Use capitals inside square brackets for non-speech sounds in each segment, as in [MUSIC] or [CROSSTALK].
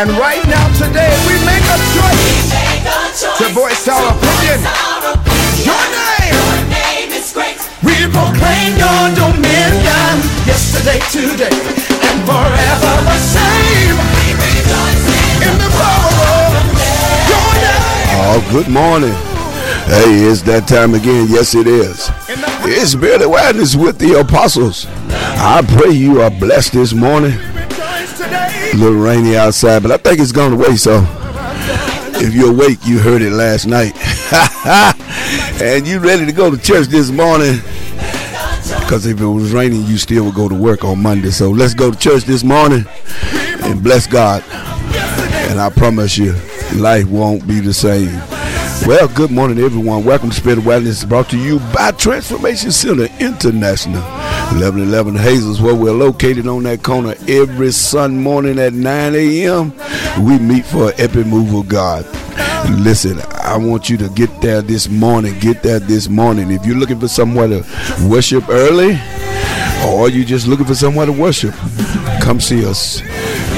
And right now, today, we make a choice, make a choice to voice our opinion. Your name, your name is great. We proclaim your dominion yesterday, today, and forever the same. In the power of your name. Oh, good morning. Hey, it's that time again. Yes, it is. It's Barely Witness with the Apostles. I pray you are blessed this morning. A little rainy outside, but I think it's gone away. So if you're awake, you heard it last night. [LAUGHS] and you ready to go to church this morning. Because if it was raining, you still would go to work on Monday. So let's go to church this morning and bless God. And I promise you, life won't be the same. Well, good morning, everyone. Welcome to Spirit Awareness, brought to you by Transformation Center International. 1111 Hazels, where we're located on that corner every Sunday morning at 9 a.m. We meet for an epic move of God. Listen, I want you to get there this morning. Get there this morning. If you're looking for somewhere to worship early, or you're just looking for somewhere to worship, come see us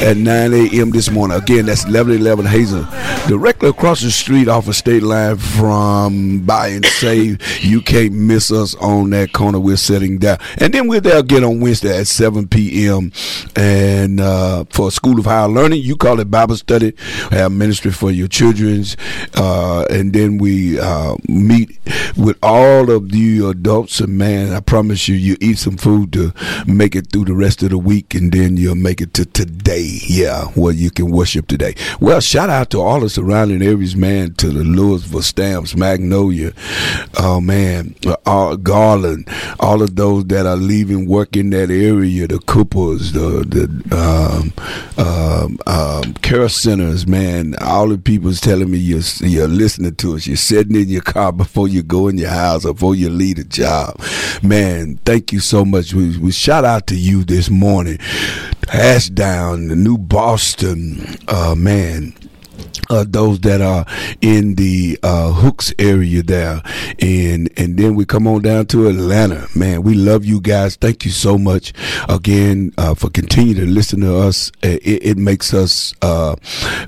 at 9 a.m. this morning. Again, that's 1111 Hazel, directly across the street off of State Line from Buy and Save. You can't miss us on that corner. We're sitting down. And then we're there again on Wednesday at 7 p.m. And uh, for School of Higher Learning, you call it Bible study, have ministry for your children's. Uh, and then we uh, meet with all of you adults. And man, I promise you, you eat some food to make it through the rest of the week, and then you'll make it to today yeah, where you can worship today. Well, shout out to all the surrounding areas, man, to the Lewisville Stamps, Magnolia, oh man, uh, Garland, all of those that are leaving work in that area, the Coopers, the the um, um, um, care centers, man, all the people's telling me you're, you're listening to us. You're sitting in your car [LAUGHS] before you go in your house or before you leave a job. Man, thank you so much. We, we shout out to you this morning. Ashdown, the New Boston, uh, man, uh, those that are in the uh, Hooks area there, and and then we come on down to Atlanta. Man, we love you guys. Thank you so much again uh, for continuing to listen to us. It, it makes us uh,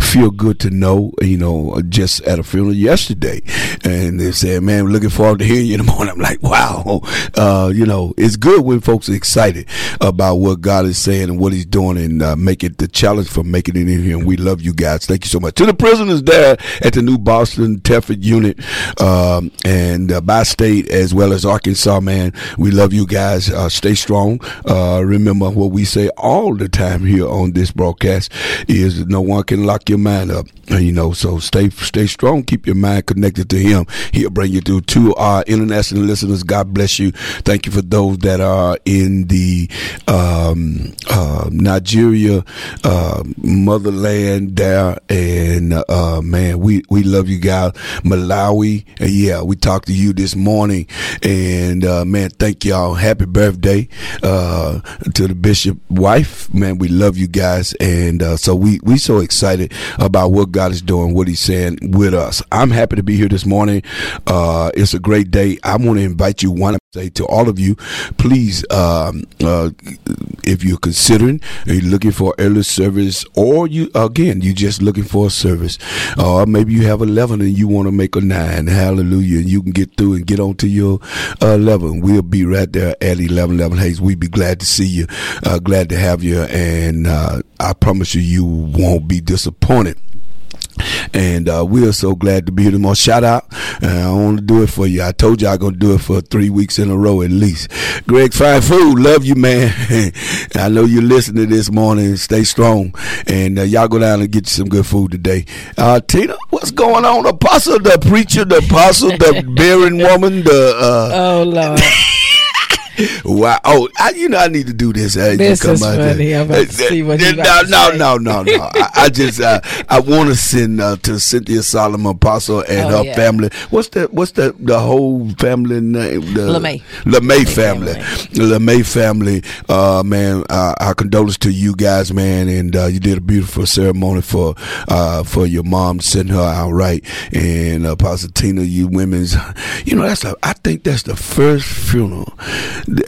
feel good to know. You know, just at a funeral yesterday, and they said, "Man, we're looking forward to hearing you in the morning." I'm like, "Wow," uh, you know, it's good when folks are excited about what God is saying and what He's doing, and uh, make it the challenge for making it in here. And we love you guys. Thank you so much to the prisoners there at the New Boston Telford unit um, and uh, Bi-State as well as Arkansas, man. We love you guys. Uh, stay strong. Uh, remember what we say all the time here on this broadcast is no one can lock your mind up. You know, so stay stay strong. Keep your mind connected to Him. He'll bring you through. To our international listeners, God bless you. Thank you for those that are in the um, uh, Nigeria uh, motherland there, and uh, man, we we love you guys. Malawi, and yeah, we talked to you this morning, and uh, man, thank y'all. Happy birthday uh, to the bishop wife. Man, we love you guys, and uh, so we we so excited about what God is doing, what He's saying with us. I'm happy to be here this morning. Uh, it's a great day. I want to invite you. One say to all of you, please, um, uh, if you're considering, are you're looking for early service, or you again, you just looking for a service, or uh, maybe you have 11 and you want to make a nine. Hallelujah! And you can get through and get on to your uh, 11. We'll be right there at 11 11 Hayes. We'd be glad to see you, uh, glad to have you, and uh, I promise you, you won't be disappointed. And uh, we are so glad to be here tomorrow. Shout out. Uh, I want to do it for you. I told you I'm going to do it for three weeks in a row at least. Greg Fine Food, love you, man. [LAUGHS] I know you're listening this morning. Stay strong. And uh, y'all go down and get you some good food today. Uh, Tina, what's going on? Apostle, the preacher, the apostle, the [LAUGHS] bearing woman, the. Uh, oh, Lord. [LAUGHS] wow! Oh, I, you know I need to do this. Uh, this is funny. I'm about to see what you no, no, no, no, [LAUGHS] no, I, I just uh, I want to send uh, to Cynthia Solomon Apostle and oh, her yeah. family. What's the what's the the whole family name? The LeMay. LeMay family. LeMay family. Uh, man, uh, our condolences to you guys, man, and uh, you did a beautiful ceremony for uh, for your mom, send her out right, and Apostle Tina, you women's. You know that's a, I think that's the first funeral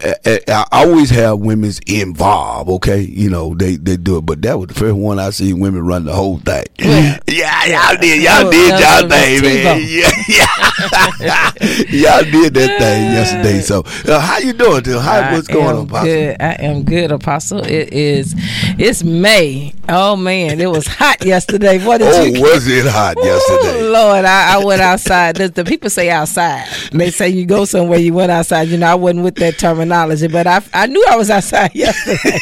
I, I, always have women's involved. Okay, you know they they do it, but that was the first one I see women run the whole thing. Yeah, [LAUGHS] yeah y'all did, y'all did y'all thing, man. [LAUGHS] Yeah, yeah, [LAUGHS] y'all did that thing yesterday. So uh, how you doing? Till? How what's going on, Apostle? Good. I am good, Apostle. It is. It's May. Oh man, it was hot yesterday. What did oh, you? was it hot yesterday? Ooh, Lord, I, I, went outside. The, the, people say outside. They say you go somewhere, you went outside. You know, I wasn't with that terminology, but I, I knew I was outside [LAUGHS] yesterday.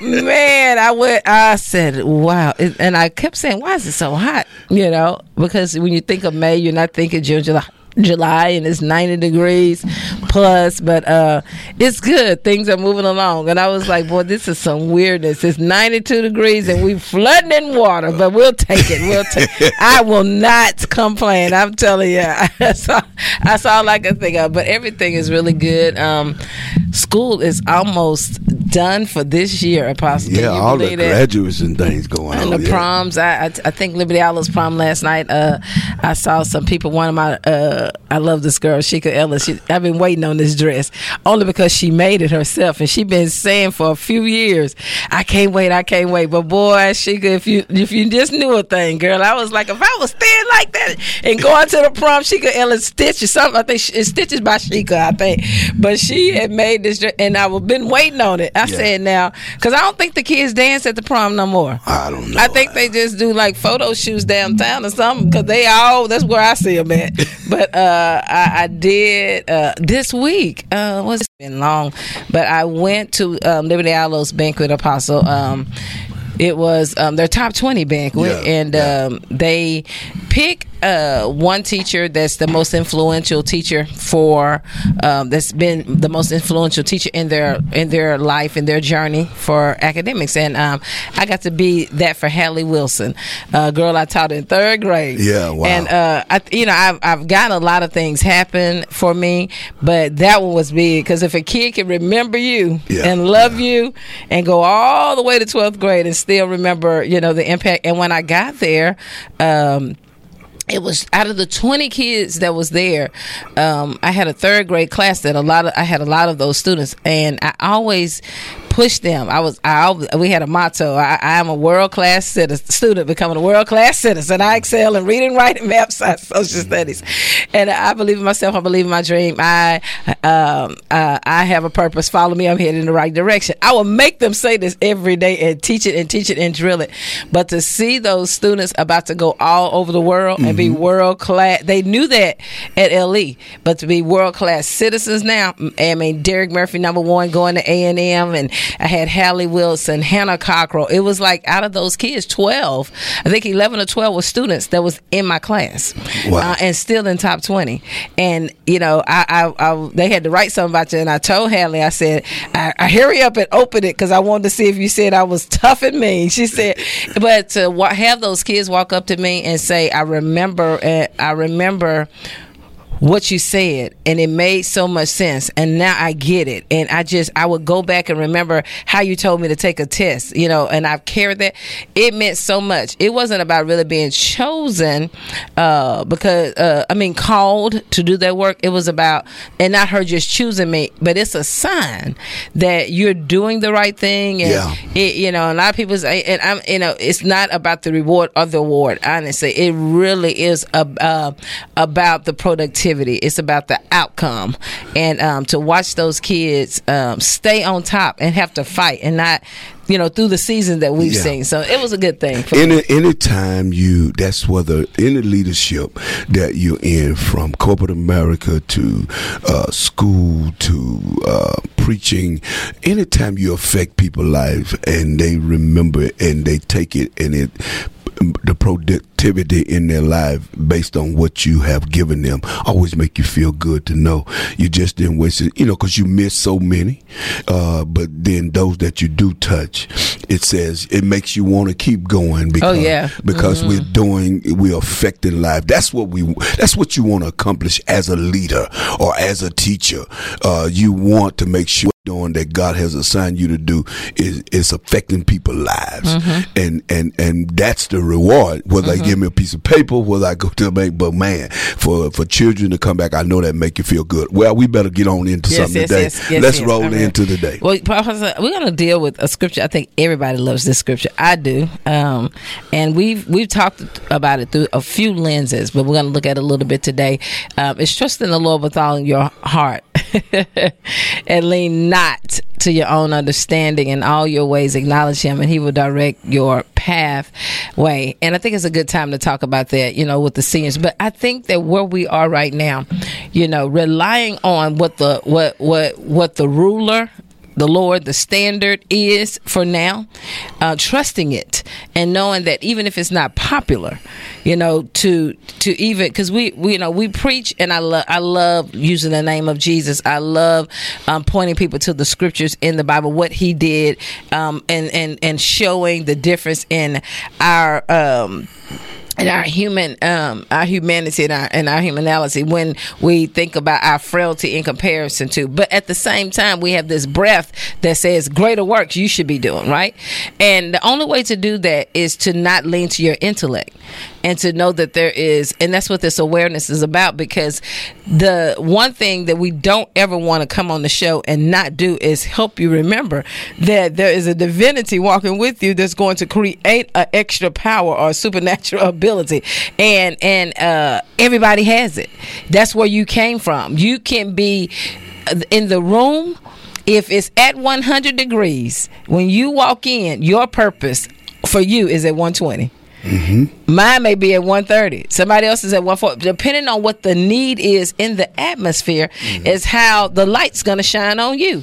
man, I went. I said, wow, and I kept saying, why is it so hot? You know, because when you think of May, you're not thinking June, July. July and it's 90 degrees plus, but uh, it's good. Things are moving along. And I was like, boy, this is some weirdness. It's 92 degrees and we're flooding in water, but we'll take it. We'll take [LAUGHS] I will not complain. I'm telling you. [LAUGHS] that's, all, that's all I can think of. But everything is really good. Um, school is almost done for this year, Apostle. Yeah, all the graduates and things going and on. And the yeah. proms. I, I, I think Liberty-Eylau's prom last night. Uh, I saw some people. One of my uh, I love this girl, Shika Ellis. She, I've been waiting on this dress only because she made it herself, and she been saying for a few years, "I can't wait, I can't wait." But boy, Shika, if you if you just knew a thing, girl, I was like, if I was staying like that and going to the prom, Shika Ellis stitches something. I think it's stitches by Shika, I think, but she had made this and I've been waiting on it. I yeah. said now because I don't think the kids dance at the prom no more. I don't know. I think they just do like photo shoots downtown or something because they all that's where I see them at. [LAUGHS] But uh, I, I, did uh, this week. Uh, was been long, but I went to um, Liberty-Eylau's banquet apostle. Um, it was um, their top 20 banquet yeah, and yeah. Um, they pick uh, one teacher that's the most influential teacher for um, that's been the most influential teacher in their in their life in their journey for academics, and um, I got to be that for Hallie Wilson, a girl I taught in third grade. Yeah, wow. And uh, I, you know, I've I've gotten a lot of things happen for me, but that one was big because if a kid can remember you yeah, and love yeah. you and go all the way to twelfth grade and still remember, you know, the impact. And when I got there. Um, it was out of the 20 kids that was there um, i had a third grade class that a lot of i had a lot of those students. And i always push them. I was, I we had a motto. I, I am a world class student, becoming a world class citizen. I excel in reading, writing, math, science, social studies, and I believe in myself. I believe in my dream. I, um, uh, I have a purpose. Follow me. I'm headed in the right direction. I will make them say this every day and teach it and teach it and drill it. But to see those students about to go all over the world mm-hmm. and be mm-hmm. world class, they knew that at LE, but to be world class citizens now. I mean, Derek Murphy, number one, going to A and M, and I had Hallie Wilson, Hannah Cockrell. It was like out of those kids, 12, I think 11 or 12 were students that was in my class wow. uh, and still in top 20. And, you know, I, I, I, they had to write something about you. And I told Hallie, I said, I, I hurry up and open it because I wanted to see if you said I was tough and mean. She said, [LAUGHS] but to have those kids walk up to me and say, I remember, uh, I remember what you said and it made so much sense and now I get it. And I just I would go back and remember how you told me to take a test you know and I've carried that. It meant so much. It wasn't about really being chosen uh, because uh, I mean called to do that work. It was about and not her just choosing me but it's a sign that you're doing the right thing and yeah. it, you know a lot of people say and I'm you know it's not about the reward or the award honestly. It really is a, uh, about the productivity activity. It's about the outcome, and um, to watch those kids um, stay on top and have to fight and not you know through the season that we've yeah. seen so it was a good thing any anytime you that's whether any leadership that you're in from corporate america to uh, school to uh, preaching anytime you affect people's lives and they remember and they take it and it the productivity in their life based on what you have given them always make you feel good to know you just didn't waste it, you know, because you miss so many. Uh, but then those that you do touch, it says it makes you want to keep going because, oh, yeah. because mm-hmm. we're doing, we're affecting life. That's what we, that's what you want to accomplish as a leader or as a teacher. Uh, you want to make sure doing that God has assigned you to do is is affecting people's lives, mm-hmm. and and and that's the reward. Whether mm-hmm. Give me a piece of paper whether I go to the bank. But man, for for children to come back, I know that make you feel good. Well, we better get on into yes, something yes, today. Yes, Let's roll into the day. Well, Professor, we're going to deal with a scripture. I think everybody loves this scripture. I do, um, and we've we've talked about it through a few lenses, but we're going to look at it a little bit today. Um, it's trust in the Lord with all your heart [LAUGHS] and lean not to your own understanding in all your ways acknowledge him and he will direct your pathway. And i think it's a good time to talk about that you know with the seniors. But i think that where we are right now you know relying on what the what what what the ruler the Lord, the standard is for now, uh, trusting it and knowing that even if it's not popular, you know, to to even because we, we you know we preach and I love I love using the name of Jesus. I love um, pointing people to the scriptures in the Bible, what He did, um, and and and showing the difference in our. Um, and our human um our humanity and our, and our humanality when we think about our frailty in comparison to. But at the same time we have this breath that says greater works you should be doing right? And the only way to do that is to not lean to your intellect and to know that there is and that's what this awareness is about because the one thing that we don't ever want to come on the show and not do is help you remember that there is a divinity walking with you that's going to create an extra power or supernatural [LAUGHS] ability and and uh, everybody has it. That's where you came from. You can be in the room if it's at 100 degrees when you walk in your purpose for you is at 120 Mm-hmm. Mine may be at 130. Somebody else is at 140. Depending on what the need is in the atmosphere, mm-hmm. is how the light's going to shine on you.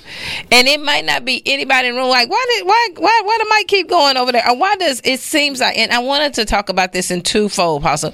And it might not be anybody in the room like, why did why why why do I keep going over there? Or why does it seems like? And I wanted to talk about this in twofold, Apostle.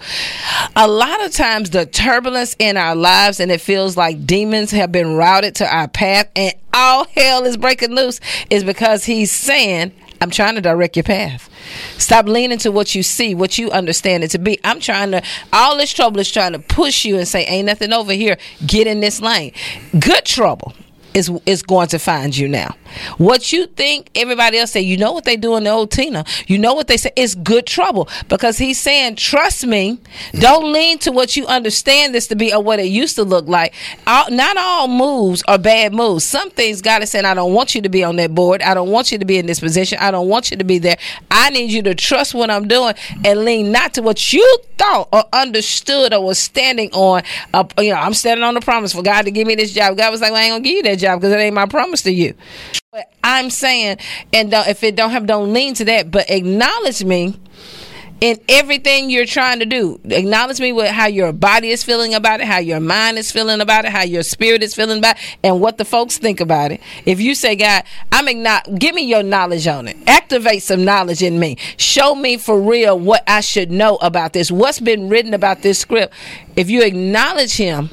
A lot of times, the turbulence in our lives, and it feels like demons have been routed to our path, and all hell is breaking loose, is because he's saying I'm trying to direct your path. Stop leaning to what you see, what you understand it to be. I'm trying to, all this trouble is trying to push you and say, ain't nothing over here. Get in this lane. Good trouble is is going to find you now. What you think everybody else say, you know what they do in the old Tina. You know what they say. It's good trouble because he's saying, trust me. Don't lean to what you understand this to be or what it used to look like. All, not all moves are bad moves. Some things God is saying, I don't want you to be on that board. I don't want you to be in this position. I don't want you to be there. I need you to trust what I'm doing and lean not to what you thought or understood or was standing on. Uh, you know, I'm standing on the promise for God to give me this job. God was like, well, I ain't gonna give you that job because it ain't my promise to you. But I'm saying, and if it don't have, don't lean to that, but acknowledge me in everything you're trying to do. Acknowledge me with how your body is feeling about it, how your mind is feeling about it, how your spirit is feeling about it, and what the folks think about it. If you say, God, I'm not give me your knowledge on it. Activate some knowledge in me. Show me for real what I should know about this. What's been written about this script. If you acknowledge him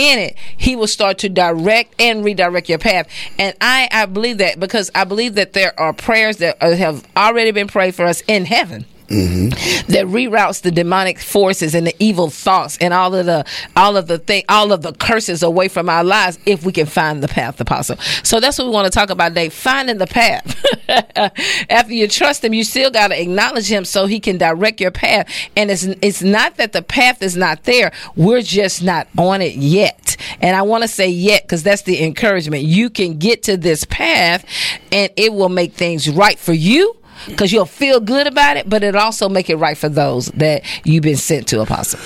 in it, he will start to direct and redirect your path. And I, I believe that because I believe that there are prayers that have already been prayed for us in heaven Mm-hmm. that reroutes the demonic forces and the evil thoughts and all of the all of the thing all of the curses away from our lives if we can find the path apostle. So that's what we want to talk about today finding the path. [LAUGHS] After you trust him you still got to acknowledge him so he can direct your path. And it's it's not that the path is not there we're just not on it yet. And i want to say yet because that's the encouragement. You can get to this path and it will make things right for you because you'll feel good about it, but it also make it right for those that you've been sent to, Apostle.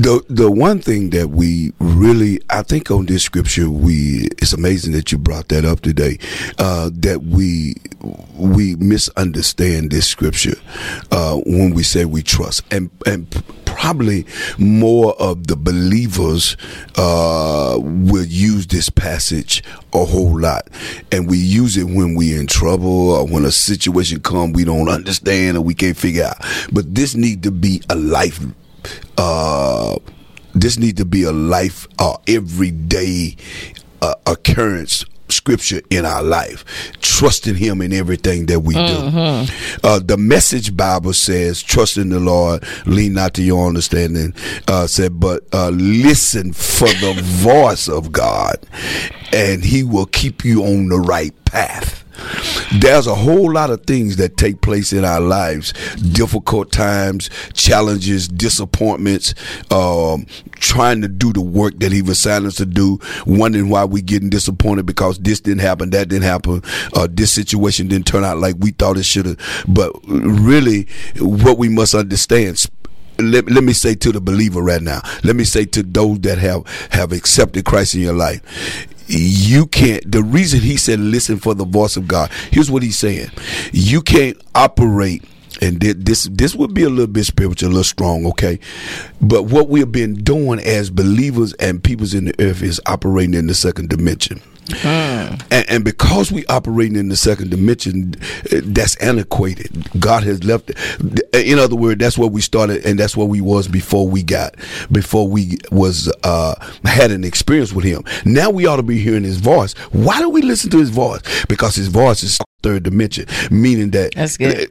The the one thing that we really, I think, on this scripture, we it's amazing that you brought that up today. Uh, that we we misunderstand this scripture uh, when we say we trust, and and probably more of the believers uh, will use this passage a whole lot, and we use it when we're in trouble or when a situation comes we don't understand or we can't figure out. But this need to be a life. Uh, this needs to be a life, uh, everyday uh, occurrence scripture in our life, trusting Him in everything that we mm-hmm. do. Uh, the Message Bible says, "Trust in the Lord, lean not to your understanding." Uh, said, but uh, listen for the [LAUGHS] voice of God, and He will keep you on the right path. There's a whole lot of things that take place in our lives difficult times, challenges, disappointments, um, trying to do the work that He assigned us to do, wondering why we getting disappointed because this didn't happen, that didn't happen, uh, this situation didn't turn out like we thought it should have. But really, what we must understand let, let me say to the believer right now let me say to those that have have accepted christ in your life you can't the reason he said listen for the voice of god. Here's what he's saying. You can't operate and this this would be a little bit spiritual, a little strong, okay. But what we have been doing as believers and peoples in the earth is operating in the second dimension. And, and, because we operating in the second dimension, that's antiquated. God has left. It. In other words, that's where we started, and that's where we was before we got, before we was uh, had an experience with Him. Now we ought to be hearing His voice. Why do we listen to His voice? Because His voice is third dimension, meaning that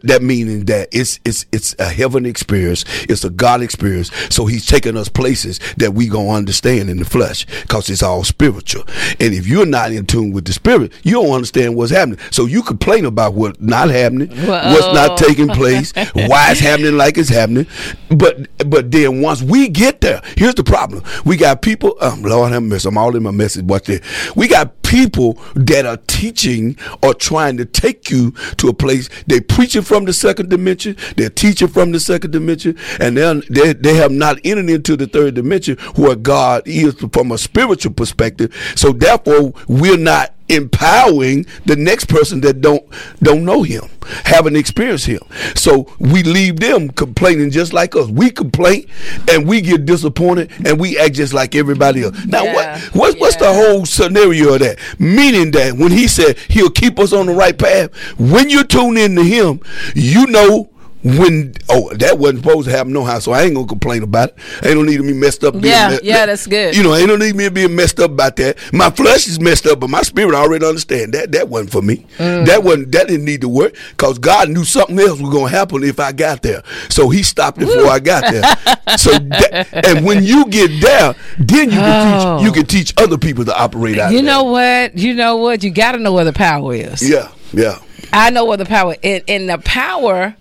that meaning that it's it's it's a heaven experience, it's a God experience. So He's taking us places that we gonna understand in the flesh, because it's all spiritual. And if you're not in tune with the spirit, you don't understand what's happening. So you complain about what's not happening, Whoa. what's not taking place, [LAUGHS] why it's happening like it's happening. But but then once we get there, here's the problem: we got people. Um, Lord have mercy, I'm all in my message. Watch this. We got people that are teaching or trying to take you to a place. They're preaching from the second dimension. They're teaching from the second dimension. And then they, they have not entered into the third dimension where god is from a spiritual perspective. So therefore we're not empowering the next person that don't don't know him, haven't experienced him. So we leave them complaining just like us. We complain and we get disappointed and we act just like everybody else. Now yeah. what what's, yeah. what's the whole scenario of that? Meaning that when he said he'll keep us on the right path, when you tune in to him, you know when oh that wasn't supposed to happen no how so I ain't gonna complain about it. Ain't no need to be messed up. Yeah, me- yeah, that's good. You know, ain't no need me being messed up about that. My flesh is messed up, but my spirit I already understand that that wasn't for me. Mm. That wasn't that didn't need to work because God knew something else was gonna happen if I got there. So He stopped it Woo. before I got there. [LAUGHS] so that, and when you get there, then you can oh. teach you can teach other people to operate out. You know what? You know what? You got to know where the power is. Yeah, yeah. I know where the power is, and the power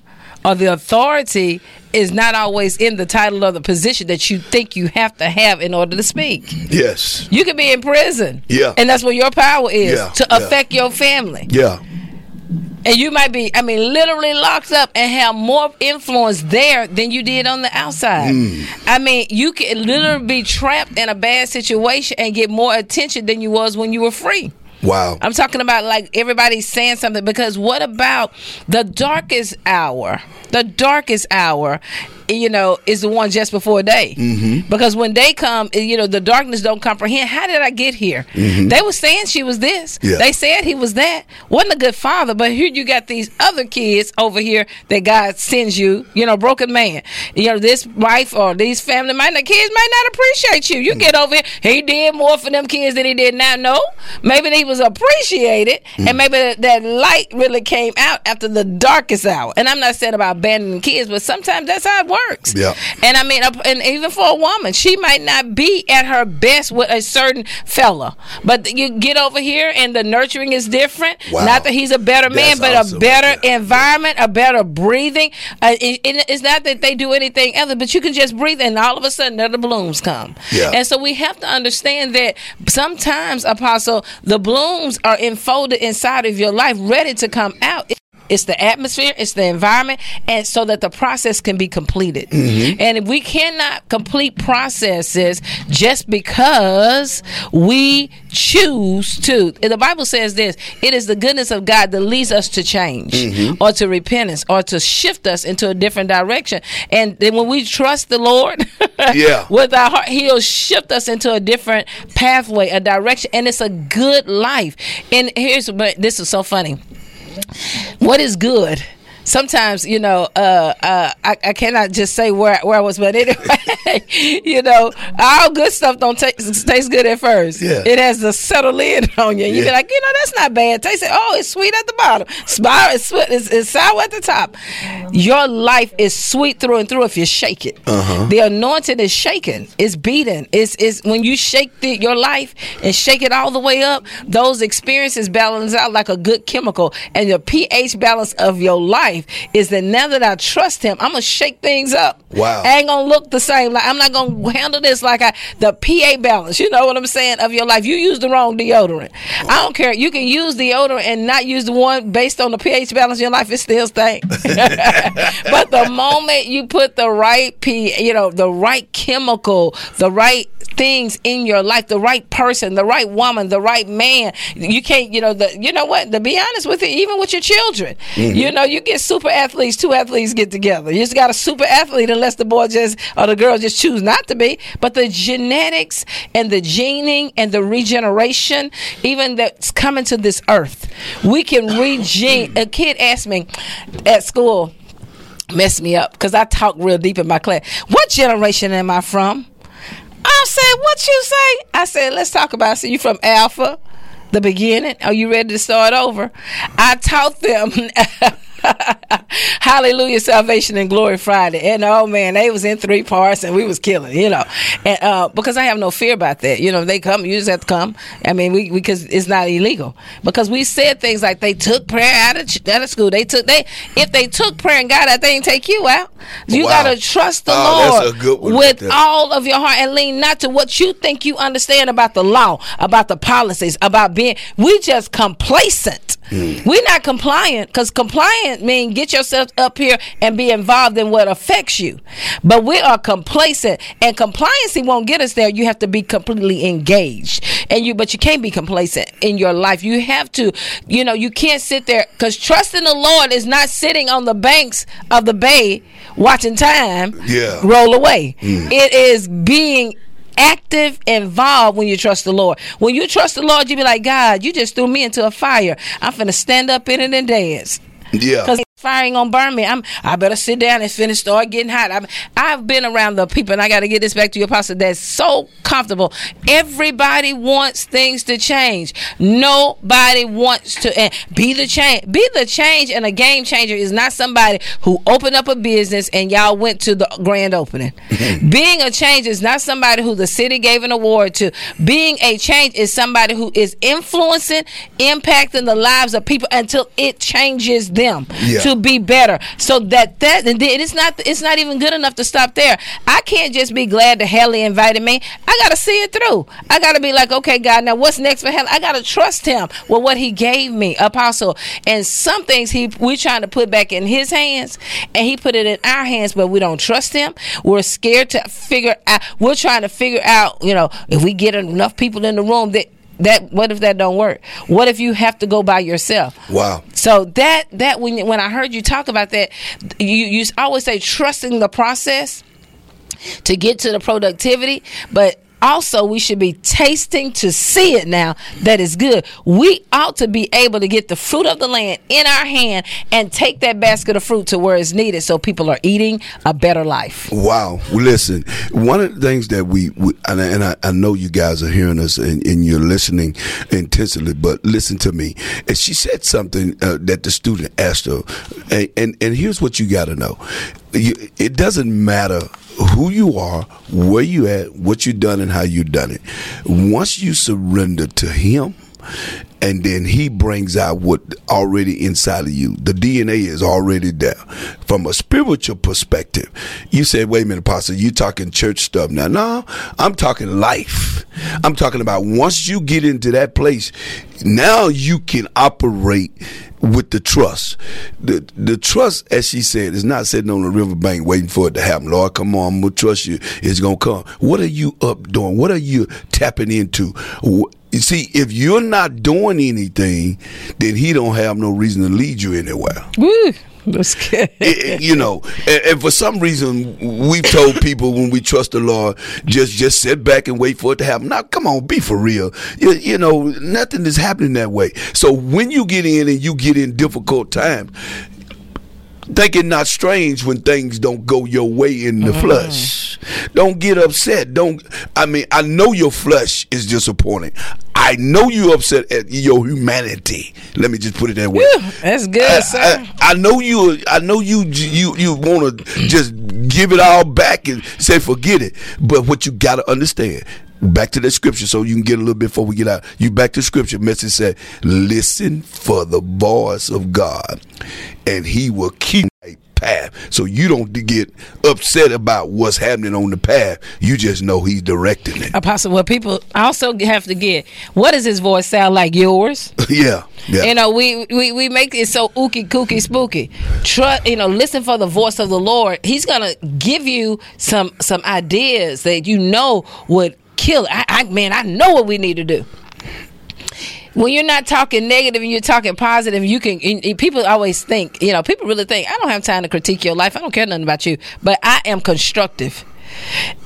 or the authority is not always in the title or the position that you think you have to have in order to speak. Yes. You can be in prison. Yeah. And that's where your power is yeah. to affect yeah. your family. Yeah. And you might be, I mean, literally locked up and have more influence there than you did on the outside. Mm. I mean, you can literally be trapped in a bad situation and get more attention than you was when you were free. Wow. I'm talking about like everybody's saying something because what about the darkest hour? The darkest hour you know, is the one just before day. Mm-hmm. Because when they come, you know, the darkness don't comprehend. How did I get here? Mm-hmm. They were saying she was this. Yeah. They said he was that. Wasn't a good father, but here you got these other kids over here that God sends you. You know, broken man. You know, this wife or these family might not kids might not appreciate you. You mm-hmm. get over here. He did more for them kids than he did now. No, maybe he was appreciated, and mm. maybe that light really came out after the darkest hour. And I'm not saying about abandoning kids, but sometimes that's how it works works. Yeah. And I mean, and even for a woman, she might not be at her best with a certain fella, but you get over here and the nurturing is different. Wow. Not that he's a better man, but awesome. a better yeah. environment, a better breathing. Uh, it, it's not that they do anything other, but you can just breathe, and all of a sudden, the blooms come. Yeah. And so we have to understand that sometimes, Apostle, the blooms are enfolded inside of your life, ready to come out. It's the atmosphere, it's the environment, and so that the process can be completed. Mm-hmm. And if we cannot complete processes just because we choose to, the Bible says this it is the goodness of God that leads us to change mm-hmm. or to repentance or to shift us into a different direction. And then when we trust the Lord [LAUGHS] yeah. with our heart, He'll shift us into a different pathway, a direction, and it's a good life. And here's, but this is so funny what is good sometimes you know uh, uh, I, I, cannot just say where where I was, but anyway, [LAUGHS] you know all good stuff don't taste taste good at first. Yeah. it has to settle in on you. And you yeah. be like, you know, that's not bad. Taste it. Oh, it's sweet at the bottom. Sour, it's, it's, it's sour at the top. Your life is sweet through and through if you shake it. Uh-huh. The anointing is shaken. It's beaten. It's it's when you shake the, your life and shake it all the way up. Those experiences balance out like a good chemical, and the pH balance of your life is that now that I trust Him, I'm gonna shake things up. Wow, I ain't gonna look the same. Like I'm not gonna handle this like I the pH balance. You know what I'm saying of your life. You use the wrong deodorant. I don't care. You can use deodorant and not use the one based on the pH balance in your life. It still stink. [LAUGHS] but the moment you put the right p, you know, the right chemical, the right things in your life, the right person, the right woman, the right man. You can't, you know, the you know what? To be honest with you, even with your children, mm-hmm. you know, you get super athletes. Two athletes get together. You just got a super athlete, unless the boy just or the girl just choose not to be. But the genetics and the gening and the regeneration, even that's coming to this earth, we can [COUGHS] regene. A kid asked me at school messed me up because I talk real deep in my class. What generation am I from? I said, "What you say?" I said, "Let's talk about." It. So you from Alpha, the beginning? Are you ready to start over? I taught them. [LAUGHS] [LAUGHS] Hallelujah, Salvation and Glory Friday. And oh man, they was in three parts and we was killing, you know. And uh, because I have no fear about that. You know, they come, you just have to come. I mean, we because it's not illegal. Because we said things like they took prayer out of out of school. They took they if they took prayer and God out, they didn't take you out. You wow. gotta trust the oh, Lord with all of your heart and lean not to what you think you understand about the law, about the policies, about being we just complacent. Mm. We're not compliant because compliant means get yourself up here and be involved in what affects you. But we are complacent, and compliancy won't get us there. You have to be completely engaged, and you. But you can't be complacent in your life. You have to, you know, you can't sit there because trusting the Lord is not sitting on the banks of the bay watching time yeah. roll away. Mm. It is being active, involved when you trust the Lord. When you trust the Lord, you be like, God, you just threw me into a fire. I'm finna stand up in it and dance. Yeah. Because fire ain't gonna burn me. I'm I better sit down and finish start getting hot. I'm, I've been around the people and I gotta get this back to your pastor that's so comfortable. Everybody wants things to change. Nobody wants to uh, be the change. Be the change and a game changer is not somebody who opened up a business and y'all went to the grand opening. [LAUGHS] Being a change is not somebody who the city gave an award to. Being a change is somebody who is influencing, impacting the lives of people until it changes them. Yeah to be better. So that that and it's not it's not even good enough to stop there. I can't just be glad that Haley invited me. I got to see it through. I got to be like, okay, God, now what's next for Haley? I got to trust Him with what He gave me, Apostle. And some things He we're trying to put back in His hands, and He put it in our hands, but we don't trust Him. We're scared to figure out. We're trying to figure out, you know, if we get enough people in the room that that what if that don't work? What if you have to go by yourself? Wow. So that that when when i heard you talk about that you you always say trusting the process to get to the productivity but also we should be tasting to see it now that is good. We ought to be able to get the fruit of the land in our hand and take that basket of fruit to where it's needed so people are eating a better life. Wow. Listen, one of the things that we, we and, I, and I, I, know you guys are hearing us and, and, you're listening intensely, but listen to me. And she said something uh, that the student asked her. And, and, and here's what you got to know it doesn't matter who you are, where you at, what you done, and how you done it. Once you surrender to Him, and then he brings out what already inside of you. The DNA is already there. From a spiritual perspective, you say, wait a minute, Pastor, you talking church stuff now. No, I'm talking life. I'm talking about once you get into that place, now you can operate with the trust. The the trust, as she said, is not sitting on the riverbank waiting for it to happen. Lord, come on, I'm gonna trust you. It's gonna come. What are you up doing? What are you tapping into? You see, if you're not doing anything, then he don't have no reason to lead you anywhere. Woo. [LAUGHS] That's good. It, you know, and, and, for some reason, we've told people when we trust the Lord, just just sit back and wait for it to happen. Now, come on, be for real. You, you know, nothing is happening that way. So when you get in and you get in difficult times, Think it not strange when things don't go your way in the mm-hmm. flesh. Don't get upset. Don't. I mean, I know your flesh is disappointing. I know you upset at your humanity. Let me just put it that way. that's good, I, sir. I, I, know you. I know you. You you want to just give it all back and say forget it. But what you got to understand. Back to the scripture, so you can get a little bit before we get out. You back to scripture. Message said, "Listen for the voice of God, and He will keep path. So you don't get upset about what's happening on the path. You just know he's directing it. Apostle, well, people also have to get what does his voice sound like? Yours? [LAUGHS] yeah, yeah. You know, we, we, we make it so ooky kooky spooky. Trust, you know, listen for the voice of the Lord. He's gonna give you some some ideas that you know would kill. I, I man, I know what we need to do when you're not talking negative and you're talking positive, you can. People always think, you know, people really think I don't have time to critique your life. I don't care nothing about you, but I am constructive.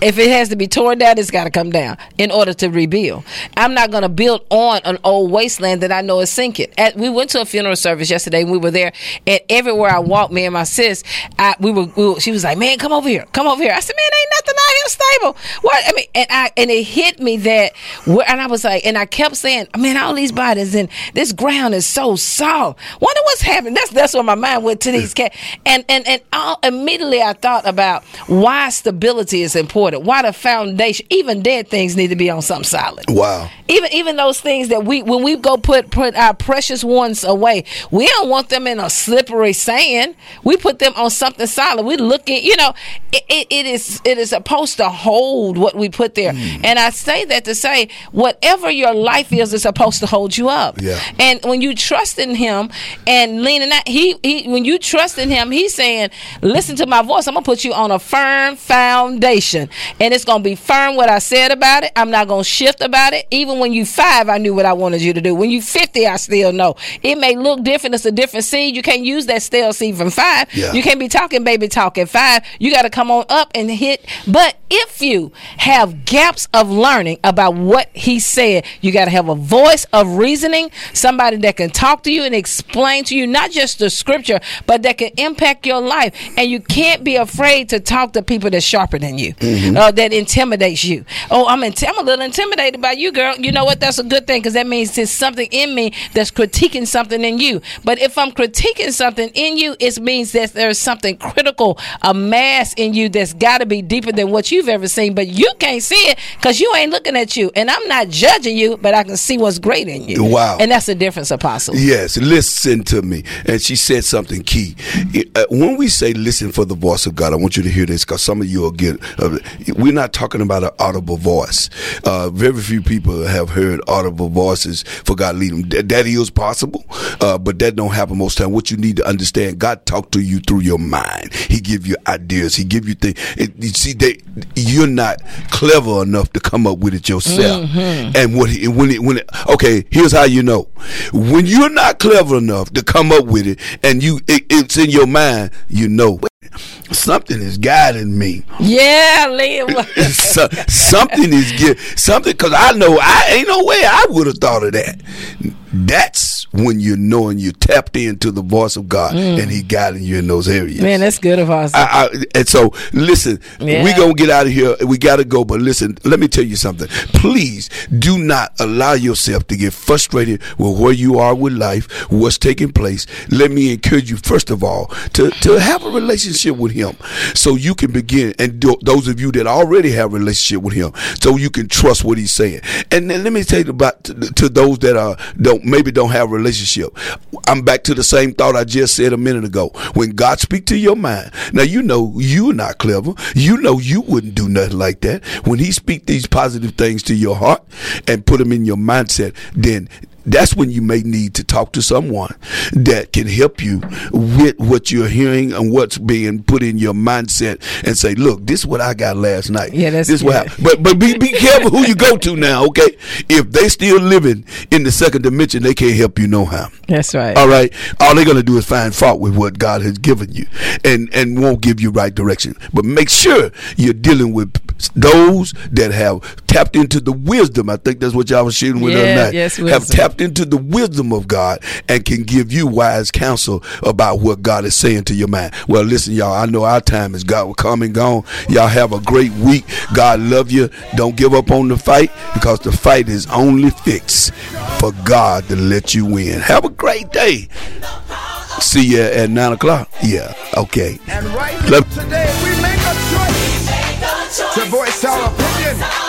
If it has to be torn down, it's got to come down in order to rebuild. I'm not going to build on an old wasteland that I know is sinking. At, we went to a funeral service yesterday, and we were there, and everywhere I walked, me and my sis, I, we, were, we were. She was like, "Man, come over here, come over here." I said, "Man, ain't nothing out here stable." What I mean, and I and it hit me that, and I was like, and I kept saying, "Man, all these bodies and this ground is so soft. Wonder what's happening." That's that's where my mind went to these cats, and and and all, immediately I thought about why stability is important. Why the foundation, even dead things need to be on something solid. Wow. Even even those things that we when we go put put our precious ones away, we don't want them in a slippery sand. We put them on something solid. We looking, you know, it, it, it is it is supposed to hold what we put there. Mm. And I say that to say whatever your life is is supposed to hold you up. Yeah. And when you trust in him and leaning out, he, he when you trust in him, he's saying, Listen to my voice. I'm gonna put you on a firm foundation foundation. And it's going to be firm what I said about it. I'm not going to shift about it. Even when you five, I knew what I wanted you to do. When you 50, I still know. It may look different. It's a different seed. You can't use that stale seed from five. Yeah. You can't be talking baby talk at five. You got to come on up and hit. But if you have gaps of learning about what he said, you got to have a voice of reasoning, somebody that can talk to you and explain to you not just the scripture, but that can impact your life. And you can't be afraid to talk to people that sharpen than you you, mm-hmm. uh, that intimidates you. Oh, I'm, in, I'm a little intimidated by you, girl. You know what? That's a good thing because that means there's something in me that's critiquing something in you. But if I'm critiquing something in you, it means that there's something critical, a mass in you that's got to be deeper than what you've ever seen. But you can't see it because you ain't looking at you. And I'm not judging you, but I can see what's great in you. Wow. And that's the difference, Apostle. Yes, listen to me. And she said something key. Uh, when we say listen for the voice of God, I want you to hear this because some of you will get uh, we're not talking about an audible voice. Uh, very few people have heard audible voices for God lead them. That, that is possible, uh, but that don't happen most time. What you need to understand, God talk to you through your mind. He give you ideas. He give you things. It, you see, they, you're not clever enough to come up with it yourself. Mm-hmm. And what he, when it, when it, okay, here's how you know when you're not clever enough to come up with it, and you it, it's in your mind, you know something is guiding me. Yeah, Liam. [LAUGHS] so, something is good. Something because I know I ain't no way I would have thought of that. That's when you're knowing you tapped into the voice of God mm. and He guiding you in those areas. Man, that's good of us. I, I, and so, listen, yeah. we gonna get out of here. We gotta go, but listen, let me tell you something. Please do not allow yourself to get frustrated with where you are with life, what's taking place. Let me encourage you first of all to to have a relationship with Him, so you can begin. And do, those of you that already have a relationship with Him, so you can trust what He's saying. And then let me tell you about to, to those that are don't maybe don't have relationship. I'm back to the same thought I just said a minute ago. When God speak to your mind, now you know you're not clever. You know you wouldn't do nothing like that. When He speak these positive things to your heart and put them in your mindset, then that's when you may need to talk to someone that can help you with what you're hearing and what's being put in your mindset and say, look, this is what I got last night. Yeah, that's this what but but be be careful who you go to now, okay? If they still living in the second dimension, they can't help you no how. That's right. All right. All they're gonna do is find fault with what God has given you and and won't give you right direction. But make sure you're dealing with those that have tapped into the wisdom. I think that's what y'all was shooting with yeah, tonight. Yes, have tapped into the wisdom of God and can give you wise counsel about what God is saying to your mind. Well, listen, y'all. I know our time is God will come and gone. Y'all have a great week. God love you. Don't give up on the fight because the fight is only fixed for God to let you win. Have a great day. See you at nine o'clock. Yeah. Okay. And right today we make a choice to voice our opinion.